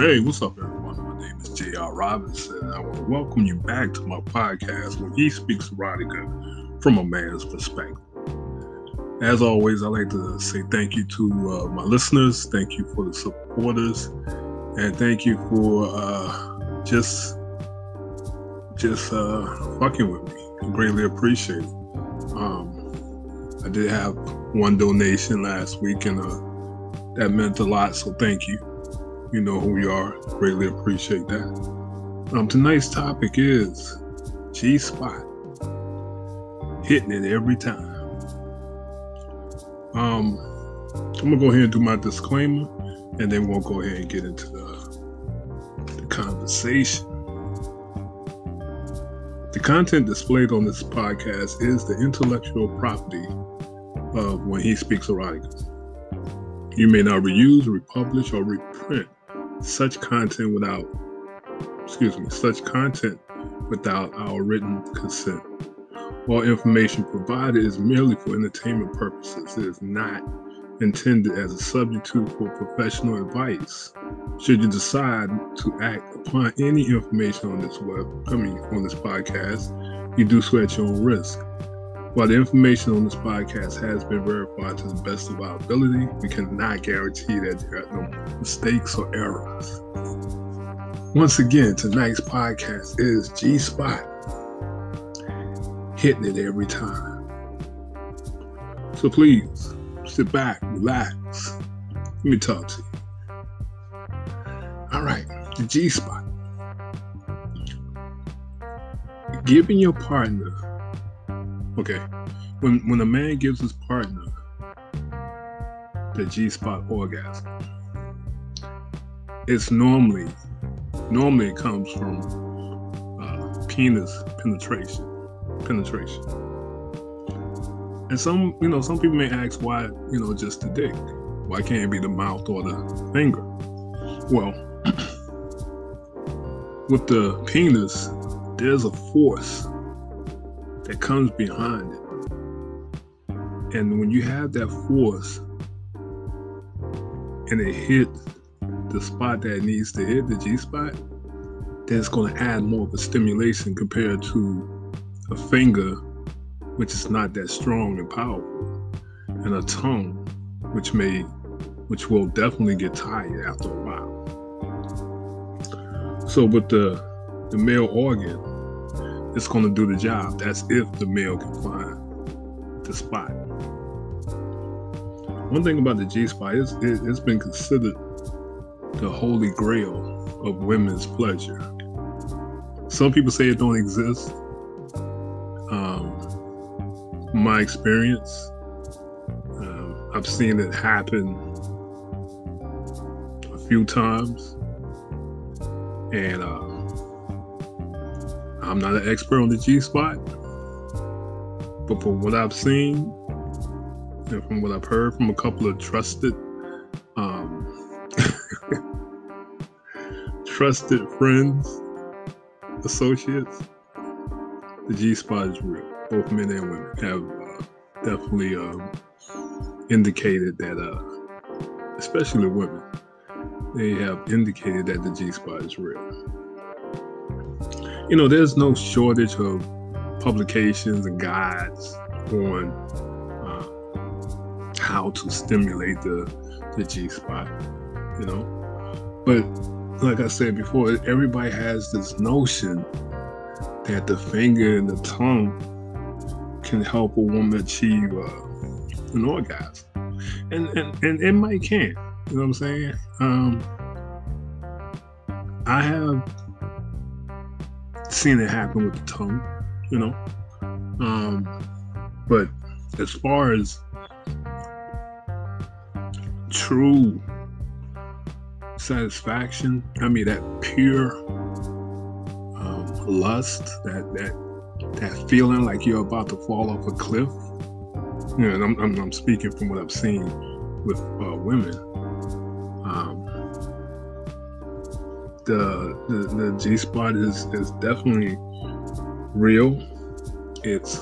Hey, what's up, everyone? My name is J.R. Robinson. I want to welcome you back to my podcast where he speaks erotica from a man's perspective. As always, I'd like to say thank you to uh, my listeners, thank you for the supporters, and thank you for uh, just just uh, fucking with me. I greatly appreciate it. Um, I did have one donation last week, and uh, that meant a lot. So thank you. You know who you are. Greatly appreciate that. Um, tonight's topic is G spot, hitting it every time. Um, I'm gonna go ahead and do my disclaimer, and then we'll go ahead and get into the, the conversation. The content displayed on this podcast is the intellectual property of When He Speaks Erotica. You may not reuse, republish, or reprint such content without, excuse me, such content without our written consent. All information provided is merely for entertainment purposes. It is not intended as a substitute for professional advice. Should you decide to act upon any information on this web, I mean, on this podcast, you do so at your own risk. While the information on this podcast has been verified to the best of our ability, we cannot guarantee that there are no mistakes or errors. Once again, tonight's podcast is G Spot, hitting it every time. So please sit back, relax. Let me talk to you. All right, the G Spot. Giving your partner Okay, when when a man gives his partner the G spot orgasm, it's normally normally it comes from uh, penis penetration, penetration. And some you know some people may ask why you know just the dick, why can't it be the mouth or the finger? Well, with the penis, there's a force that comes behind it. And when you have that force and it hits the spot that needs to hit, the G spot, then it's going to add more of a stimulation compared to a finger, which is not that strong and powerful, and a tongue, which may, which will definitely get tired after a while. So with the the male organ, it's going to do the job. That's if the male can find the spot. One thing about the G spot is it, it's been considered the holy grail of women's pleasure. Some people say it don't exist. Um, my experience, um, I've seen it happen a few times, and uh, I'm not an expert on the G spot, but from what I've seen and from what I've heard from a couple of trusted, um, trusted friends, associates, the G spot is real. Both men and women have uh, definitely um, indicated that, uh, especially women, they have indicated that the G spot is real you know, there's no shortage of publications and guides on uh, how to stimulate the the G spot. You know, but like I said before, everybody has this notion that the finger and the tongue can help a woman achieve uh, an orgasm, and, and and it might can. You know what I'm saying? Um, I have seen it happen with the tongue, you know. Um, but as far as true satisfaction, I mean that pure um, lust, that that that feeling like you're about to fall off a cliff. Know, I'm, I'm, I'm speaking from what I've seen with uh, women. The the, the G spot is is definitely real. It's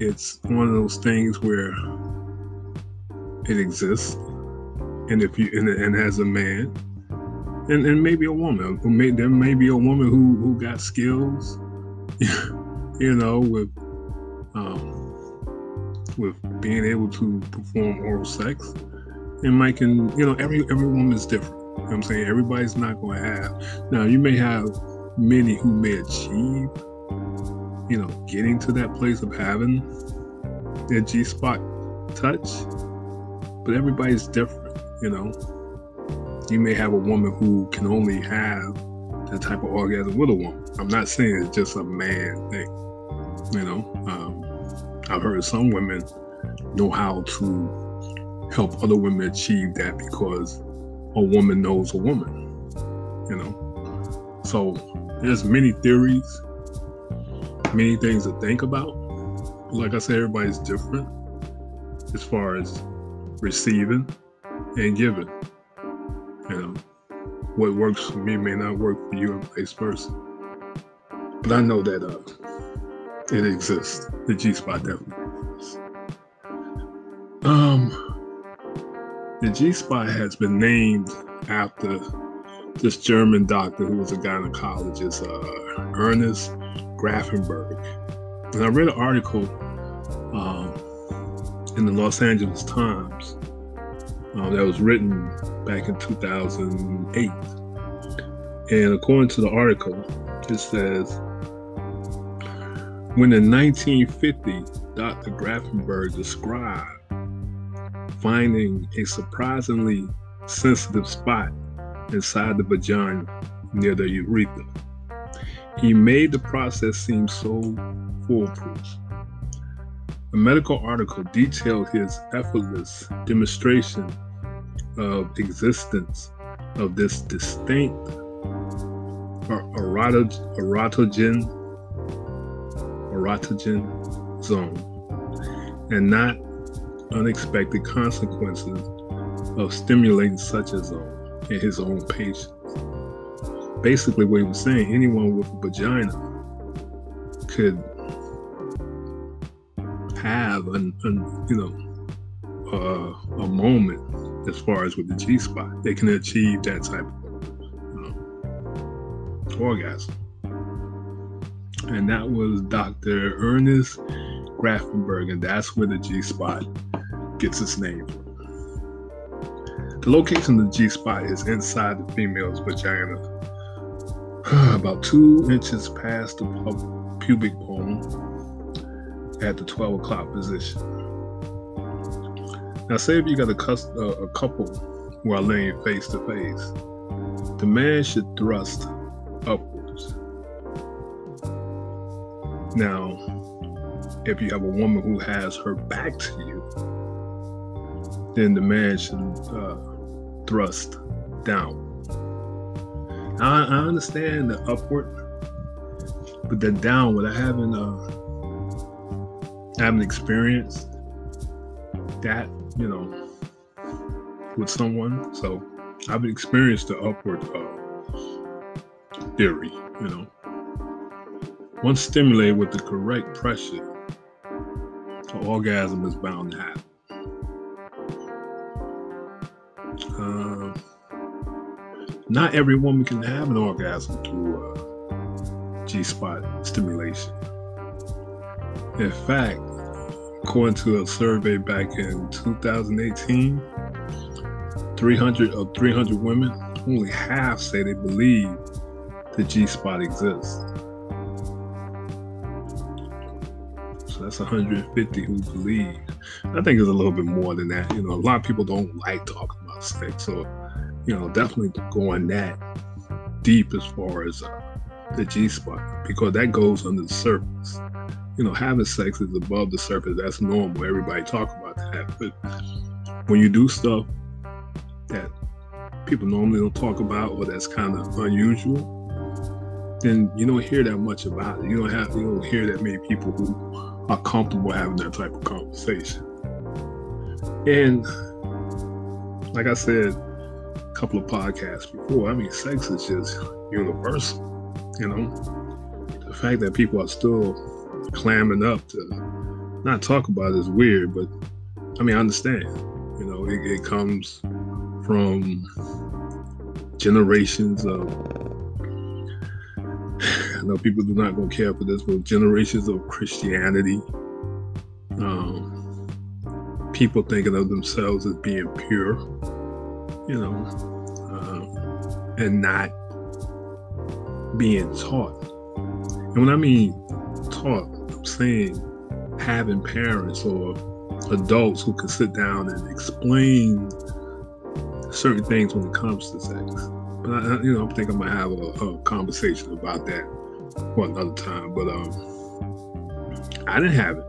it's one of those things where it exists, and if you and, and as a man, and, and maybe a woman. May, there may be a woman who who got skills, you know, with um, with being able to perform oral sex, and Mike can, you know, every every woman is different. You know what I'm saying everybody's not going to have. Now you may have many who may achieve, you know, getting to that place of having their G spot touch, but everybody's different. You know, you may have a woman who can only have that type of orgasm with a woman. I'm not saying it's just a man thing. You know, um, I've heard some women know how to help other women achieve that because a woman knows a woman. You know, so there's many theories, many things to think about. Like I said, everybody's different as far as receiving and giving. You know, what works for me may not work for you, and vice versa. But I know that uh, it exists. The G spot definitely G spot has been named after this German doctor who was a gynecologist, uh, Ernest Grafenberg. And I read an article um, in the Los Angeles Times uh, that was written back in 2008. And according to the article, it says when in 1950, Dr. Grafenberg described finding a surprisingly sensitive spot inside the vagina near the urethra. He made the process seem so foolproof. A medical article detailed his effortless demonstration of existence of this distinct erotogen erotogen zone and not unexpected consequences of stimulating such a zone in his own patients. Basically, what he was saying, anyone with a vagina could have an, an you know uh, a moment as far as with the G spot. They can achieve that type of you know, orgasm. And that was Dr. Ernest Grafenberg, and that's where the G spot gets its name. The location of the G spot is inside the female's vagina, about two inches past the pubic bone at the 12 o'clock position. Now, say if you got a, a couple who are laying face to face, the man should thrust upwards. Now, if you have a woman who has her back to you, then the man should uh, thrust down. I, I understand the upward, but the downward, I haven't uh, haven't experienced that, you know, with someone. So I've experienced the upward uh, theory, you know. Once stimulated with the correct pressure, orgasm is bound to happen. Not every woman can have an orgasm through uh, G spot stimulation. In fact, according to a survey back in 2018, 300 of 300 women, only half say they believe the G spot exists. So that's 150 who believe. I think it's a little bit more than that. You know, a lot of people don't like talking about sex, so you know, definitely going that deep as far as uh, the G spot because that goes under the surface. You know, having sex is above the surface. That's normal. Everybody talk about that. But when you do stuff that people normally don't talk about or that's kind of unusual, then you don't hear that much about it. You don't have you don't hear that many people who are comfortable having that type of conversation. And like I said, couple of podcasts before. I mean, sex is just universal, you know. The fact that people are still clamming up to not talk about it is weird, but I mean, I understand. You know, it, it comes from generations of I know people do not go care for this, but generations of Christianity. Um, people thinking of themselves as being pure, you know, and not being taught. And when I mean taught, I'm saying having parents or adults who can sit down and explain certain things when it comes to sex. But I, you know, I'm thinking I might have a, a conversation about that for another time. But um, I didn't have it.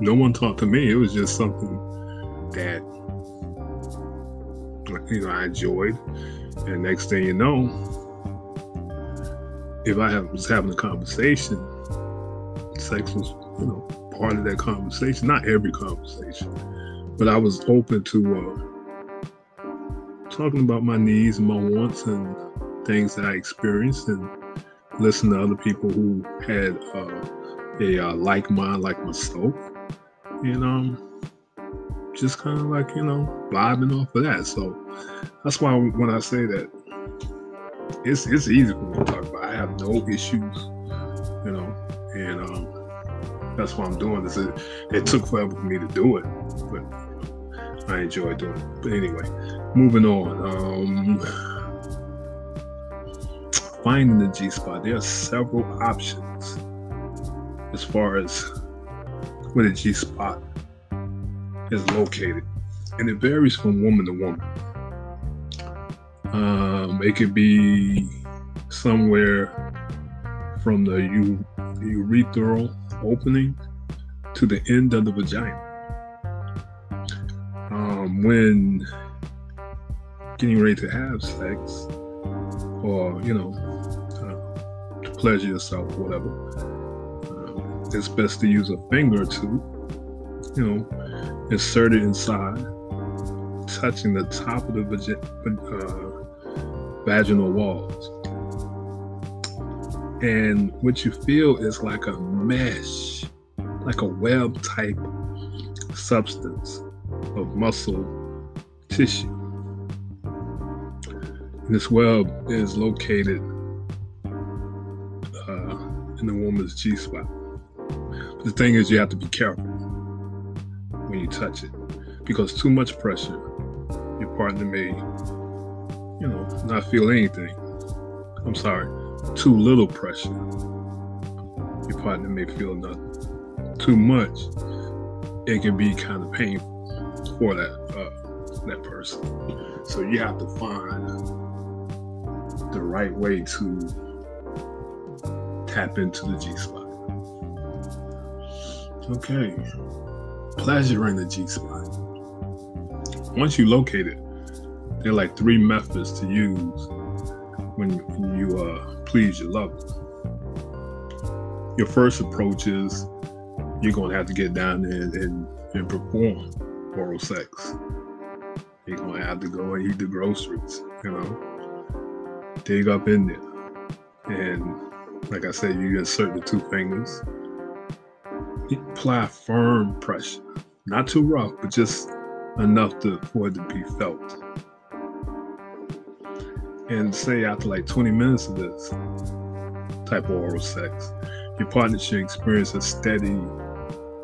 No one talked to me. It was just something that you know I enjoyed. And next thing you know, if I was having a conversation, sex was you know part of that conversation. Not every conversation, but I was open to uh, talking about my needs and my wants and things that I experienced and listen to other people who had uh, a uh, like mind like myself, and um, just kind of like you know vibing off of that. So that's why when I say that, it's it's easy for me to talk about. I have no issues, you know, and um, that's why I'm doing this. It, it took forever for me to do it, but I enjoy doing it. But anyway, moving on. Um, finding the G spot, there are several options as far as where the G spot is located. And it varies from woman to woman. Um, it could be somewhere from the u- urethral opening to the end of the vagina. Um, when getting ready to have sex, or you know, to pleasure yourself, or whatever. Uh, it's best to use a finger two, you know, insert it inside, touching the top of the uh, vaginal walls. And what you feel is like a mesh, like a web type substance of muscle tissue. And this web is located uh, in the woman's G spot. The thing is, you have to be careful when you touch it because too much pressure, your partner may, you know, not feel anything. I'm sorry, too little pressure, your partner may feel nothing. Too much, it can be kind of painful for that uh, that person. So you have to find the right way to tap into the G spot. Okay, pleasure in the G spot. Once you locate it, there are like three methods to use when you uh, please your lover. Your first approach is you're going to have to get down there and, and, and perform oral sex. You're going to have to go and eat the groceries, you know, dig up in there. And like I said, you insert the two fingers. you Apply firm pressure, not too rough, but just enough to, for it to be felt. And say after like 20 minutes of this type of oral sex, your partner should experience a steady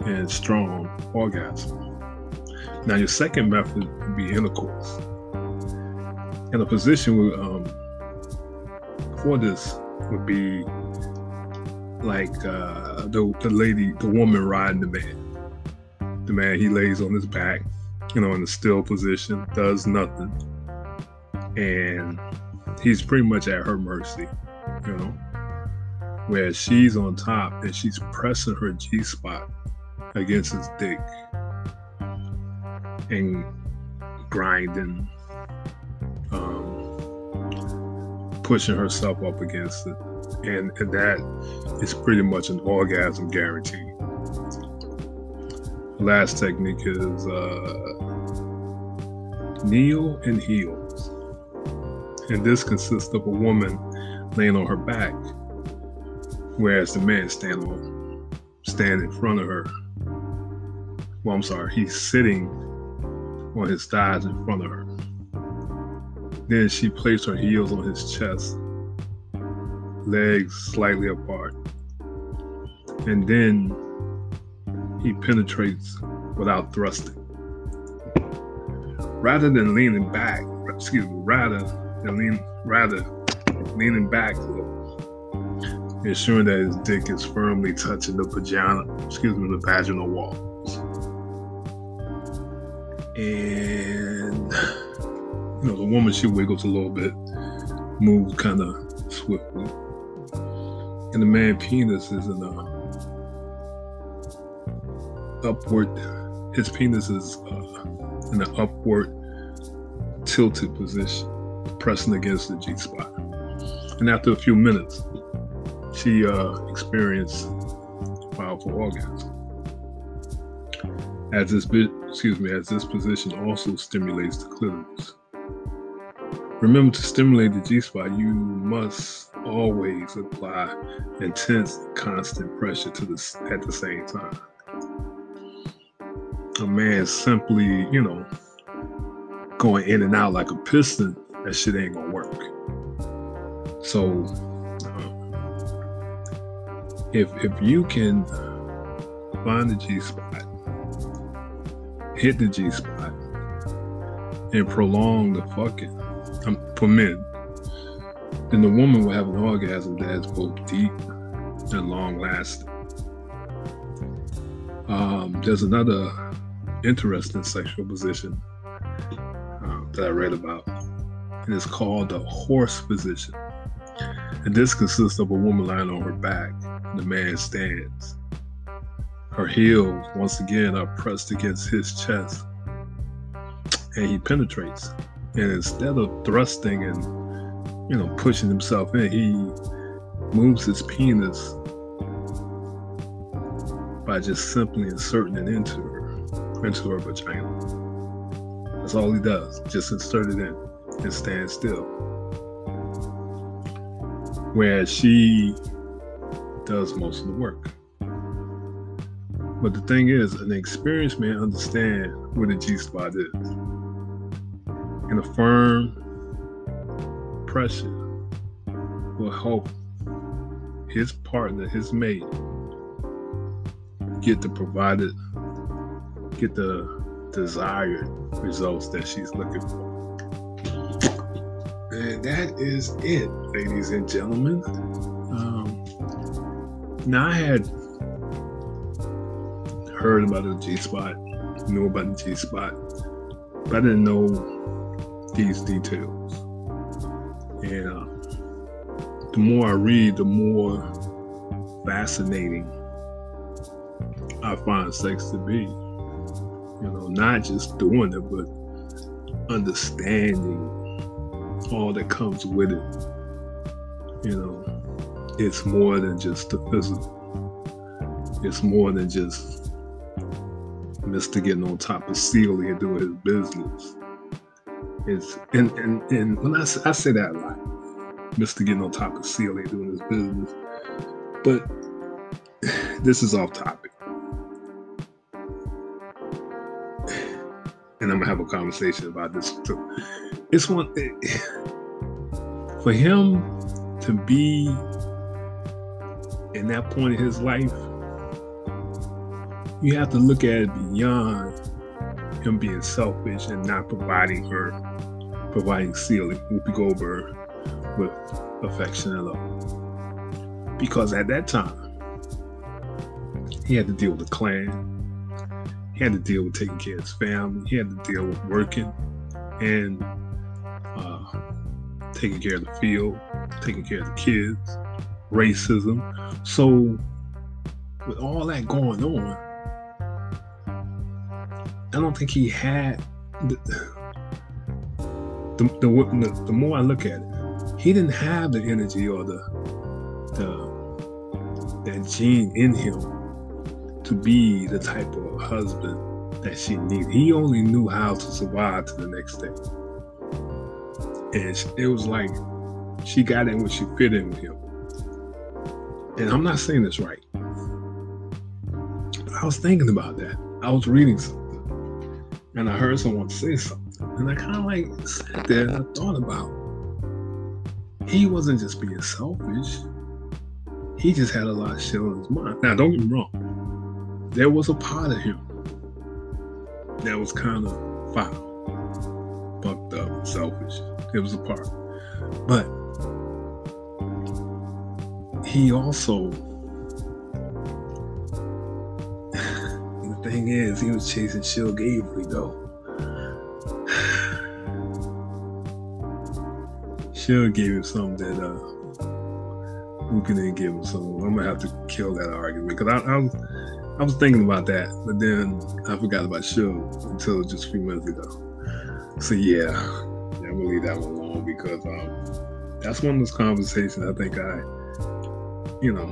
and strong orgasm. Now, your second method would be intercourse. And a position um, for this would be like uh, the the lady, the woman riding the man. The man he lays on his back, you know, in a still position, does nothing, and he's pretty much at her mercy, you know. Whereas she's on top and she's pressing her G spot against his dick and grinding, um, pushing herself up against it and, and that is pretty much an orgasm guarantee. last technique is uh, kneel and heels, and this consists of a woman laying on her back, whereas the man stand on stand in front of her. Well, I'm sorry, he's sitting on his thighs in front of her. Then she placed her heels on his chest, legs slightly apart. And then he penetrates without thrusting. Rather than leaning back, excuse me, rather than lean, rather leaning back, ensuring that his dick is firmly touching the vagina, excuse me, the vaginal walls. And you know, the woman she wiggles a little bit, moves kind of swiftly, and the man penis is in a upward. His penis is uh, in an upward tilted position, pressing against the G spot. And after a few minutes, she uh, experienced powerful orgasm. As this excuse me, as this position also stimulates the clitoris. Remember to stimulate the G spot, you must always apply intense, constant pressure to this at the same time. A man simply, you know, going in and out like a piston, that shit ain't gonna work. So, um, if if you can find the G spot, hit the G spot, and prolong the fucking um, for men, then the woman will have an orgasm that is both deep and long lasting. Um, there's another interesting sexual position uh, that I read about, and it's called the horse position. And this consists of a woman lying on her back, the man stands. Her heels, once again, are pressed against his chest, and he penetrates. And instead of thrusting and, you know, pushing himself in, he moves his penis by just simply inserting it into her, into her vagina. That's all he does. Just insert it in and stand still. Whereas she does most of the work. But the thing is, an experienced man understands what a G spot is and a firm pressure will help his partner, his mate, get the provided, get the desired results that she's looking for. And that is it, ladies and gentlemen. Um, now I had heard about the G spot, knew about the G spot, but I didn't know these details. And uh, the more I read, the more fascinating I find sex to be. You know, not just doing it, but understanding all that comes with it. You know, it's more than just the physical. It's more than just Mr. getting on top of Celie and doing his business is and and and when I, I say that a lot, Mr. getting on top of Celie doing his business, but this is off topic. And I'm gonna have a conversation about this too. It's one for him to be in that point in his life, you have to look at it beyond him being selfish and not providing her, providing Celie, Whoopi Goldberg, with affection and love. Because at that time, he had to deal with the Klan. He had to deal with taking care of his family. He had to deal with working and taking care of the field, taking care of the kids, racism. So, with all that going on, I don't think he had the the, the, the more I look at it, he didn't have the energy or the the that gene in him to be the type of husband that she needed. He only knew how to survive to the next day. And it was like she got in when she fit in with him. And I'm not saying this right. I was thinking about that. I was reading something and I heard someone say something. And I kind of like sat there and I thought about he wasn't just being selfish. He just had a lot of shit on his mind. Now, don't get me wrong. There was a part of him that was kind of foul, fucked up, selfish. It was a part. But he also, the thing is, he was chasing Shug Avery though. Shug gave him something that uh, can then give him something. I'm gonna have to kill that argument because I, I was I was thinking about that, but then I forgot about Shug until just a few minutes ago. So yeah I'm gonna leave that one alone because um, that's one of those conversations I think I, you know,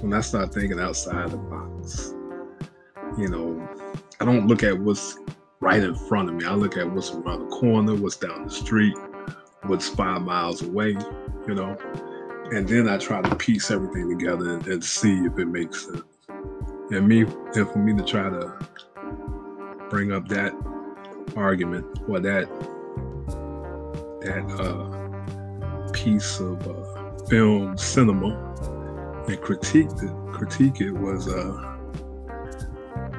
when I start thinking outside the box, you know, I don't look at what's right in front of me. I look at what's around the corner, what's down the street, what's five miles away, you know, and then I try to piece everything together and, and see if it makes sense. And me, and for me to try to bring up that argument or that that uh, piece of uh, film cinema and critique it, critique it was uh,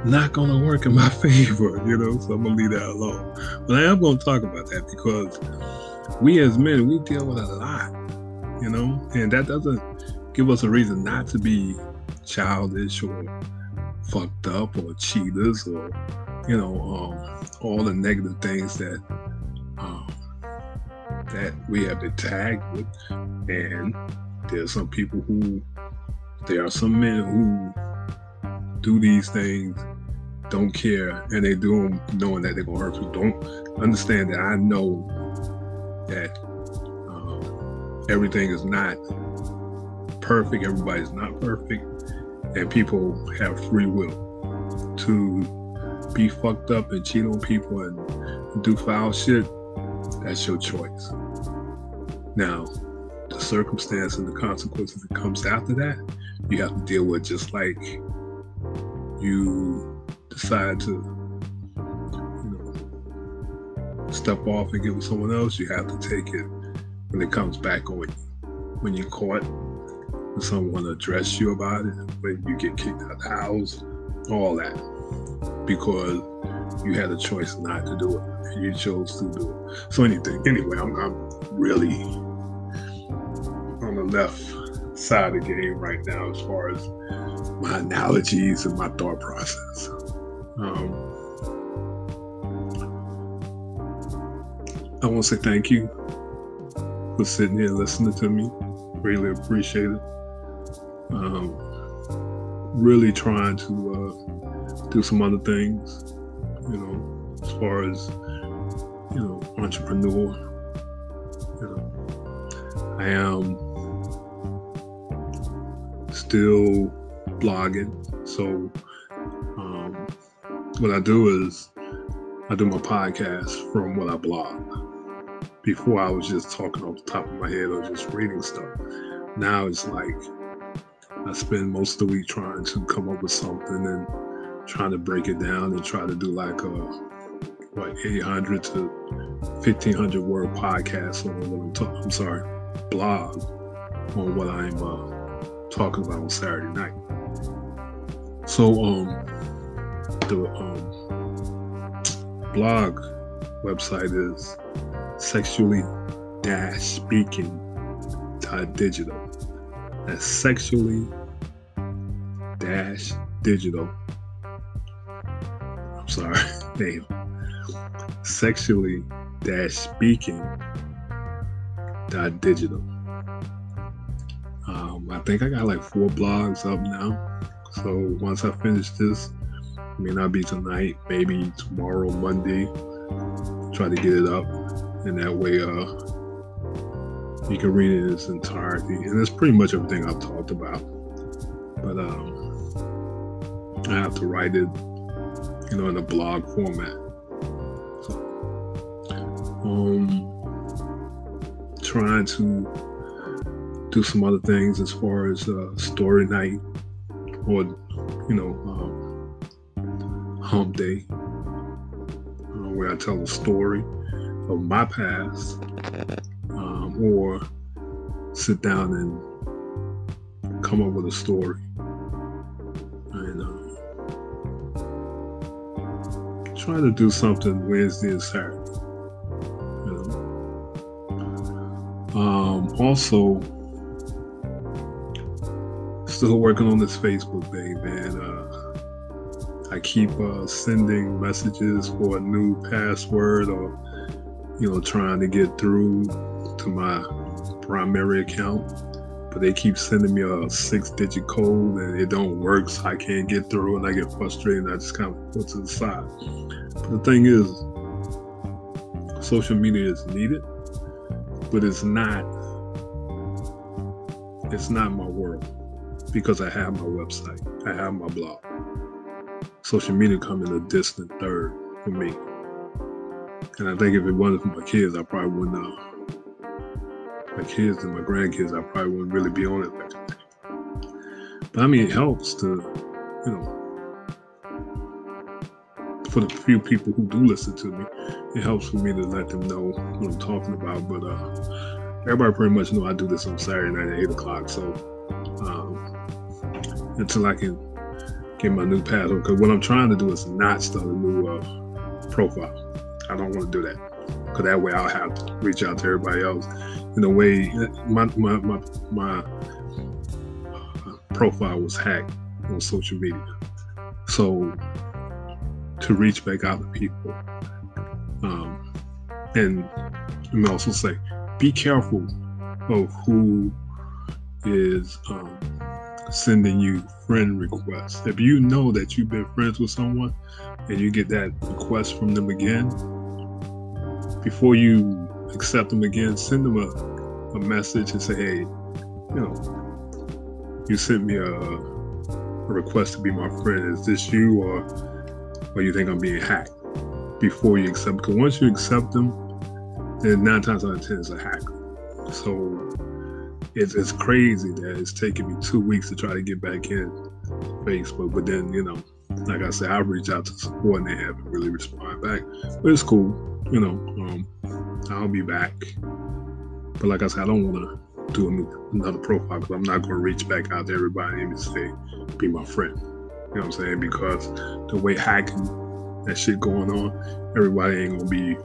not going to work in my favor, you know, so I'm going to leave that alone. But I am going to talk about that because we as men, we deal with a lot, you know, and that doesn't give us a reason not to be childish or fucked up or cheaters or, you know, um, all the negative things that um, that we have been tagged with. And there's some people who, there are some men who do these things don't care and they do them knowing that they're gonna hurt you. Don't understand that I know that um, everything is not perfect. Everybody's not perfect, and people have free will to be fucked up and cheat on people and do foul shit. That's your choice. Now, the circumstance and the consequences that comes after that, you have to deal with just like you decide to, you know, step off and get with someone else, you have to take it when it comes back on you. When you're caught, when someone address you about it, when you get kicked out of the house, all that. Because you had a choice not to do it. You chose to do it. So anything. Anyway, I'm, I'm really on the left side of the game right now as far as my analogies and my thought process. Um, I want to say thank you for sitting here listening to me. Really appreciate it. Um, really trying to uh, do some other things, you know, as far as you know, entrepreneur. You know, I am still blogging, so um, what I do is I do my podcast from what I blog. Before I was just talking off the top of my head or just reading stuff. Now it's like I spend most of the week trying to come up with something and trying to break it down and try to do like a what 800 to 1500 word podcast on what I'm talking. I'm sorry, blog on what I'm uh, talking about on Saturday night. So um the um, blog website is sexually dash speaking digital. That's sexually dash digital. Sorry, damn. Sexually dash speaking dot digital. Um, I think I got like four blogs up now. So once I finish this, may not be tonight, maybe tomorrow, Monday. Try to get it up, and that way, uh, you can read it in its entirety. And that's pretty much everything I've talked about. But um, I have to write it, you know, in a blog format. Um, trying to do some other things as far as uh, story night or, you know, um, hump day where I tell a story of my past, um, or sit down and come up with a story. Try to do something Wednesday and Saturday. You know. Um, also, still working on this Facebook thing, man. Uh, I keep uh, sending messages for a new password or, you know, trying to get through to my primary account. But they keep sending me a six digit code and it don't work, so I can't get through and I get frustrated and I just kind of put to the side. But the thing is, social media is needed, but it's not it's not my world because I have my website, I have my blog. Social media come in a distant third for me. And I think if it wasn't for my kids, I probably wouldn't. Uh, my kids and my grandkids, I probably wouldn't really be on it like. But I mean, it helps to, you know, for the few people who do listen to me, it helps for me to let them know what I'm talking about. But uh, everybody pretty much know I do this on Saturday night at eight o'clock. So um, until I can get my new password. Because what I'm trying to do is not start a new uh, profile. I don't want to do that. Because that way I'll have to reach out to everybody else. In a way, my my my, my profile was hacked on social media. So to reach back out to people, um, and let me also say, be careful of who is um, sending you friend requests. If you know that you've been friends with someone and you get that request from them again, before you accept them again, send them a, a message and say, hey, you know, you sent me a, a request to be my friend. Is this you or or you think I'm being hacked? Before you accept, because once you accept them, then nine times out of ten it's a hack. So it's, it's crazy that it's taken me two weeks to try to get back in Facebook. But then, you know, like I said, I reached out to support and they haven't really responded back. But it's cool, you know. Um, I'll be back. But like I said, I don't want to do another profile because I'm not going to reach back out to everybody and say, be my friend. You know what I'm saying? Because the way hacking that shit going on, everybody ain't going to be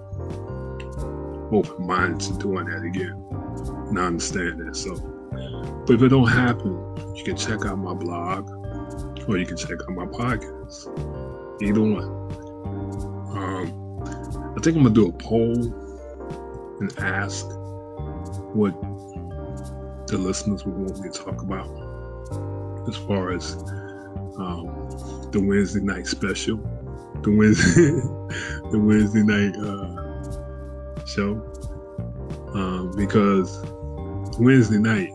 open minded to doing that again. And I understand that. So, but if it don't happen, you can check out my blog or you can check out my podcast. Either one. Um, I think I'm gonna do a poll and ask what the listeners would want me to talk about as far as um, the Wednesday night special, the Wednesday, the Wednesday night uh, show, um, because Wednesday night,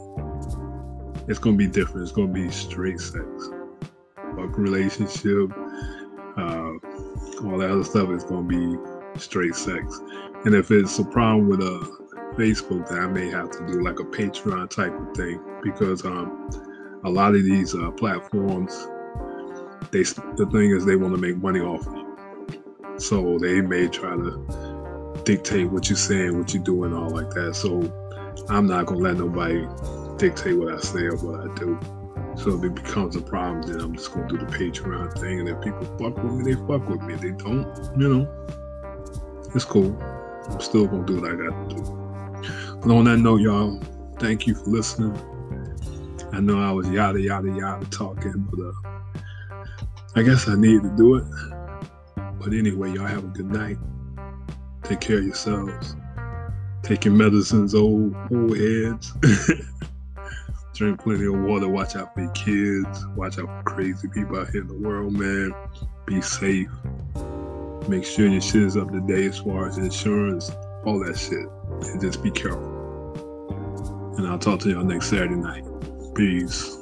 it's gonna be different. It's gonna be straight sex, fuck relationship, uh, all that other stuff is gonna be straight sex. And if it's a problem with uh, Facebook, then I may have to do like a Patreon type of thing because um, a lot of these uh, platforms, they the thing is they want to make money off of you, so they may try to dictate what you're saying, what you're doing, all like that. So I'm not gonna let nobody dictate what I say or what I do. So if it becomes a problem, then I'm just gonna do the Patreon thing, and if people fuck with me, they fuck with me. They don't, you know, it's cool. I'm still gonna do what I got to do. But on that note, y'all, thank you for listening. I know I was yada yada yada talking, but uh, I guess I need to do it. But anyway, y'all have a good night. Take care of yourselves taking medicines, old old heads. Drink plenty of water. Watch out for your kids. Watch out for crazy people out here in the world, man. Be safe. Make sure your shit is up to date as far as insurance, all that shit. And just be careful. And I'll talk to y'all next Saturday night. Peace.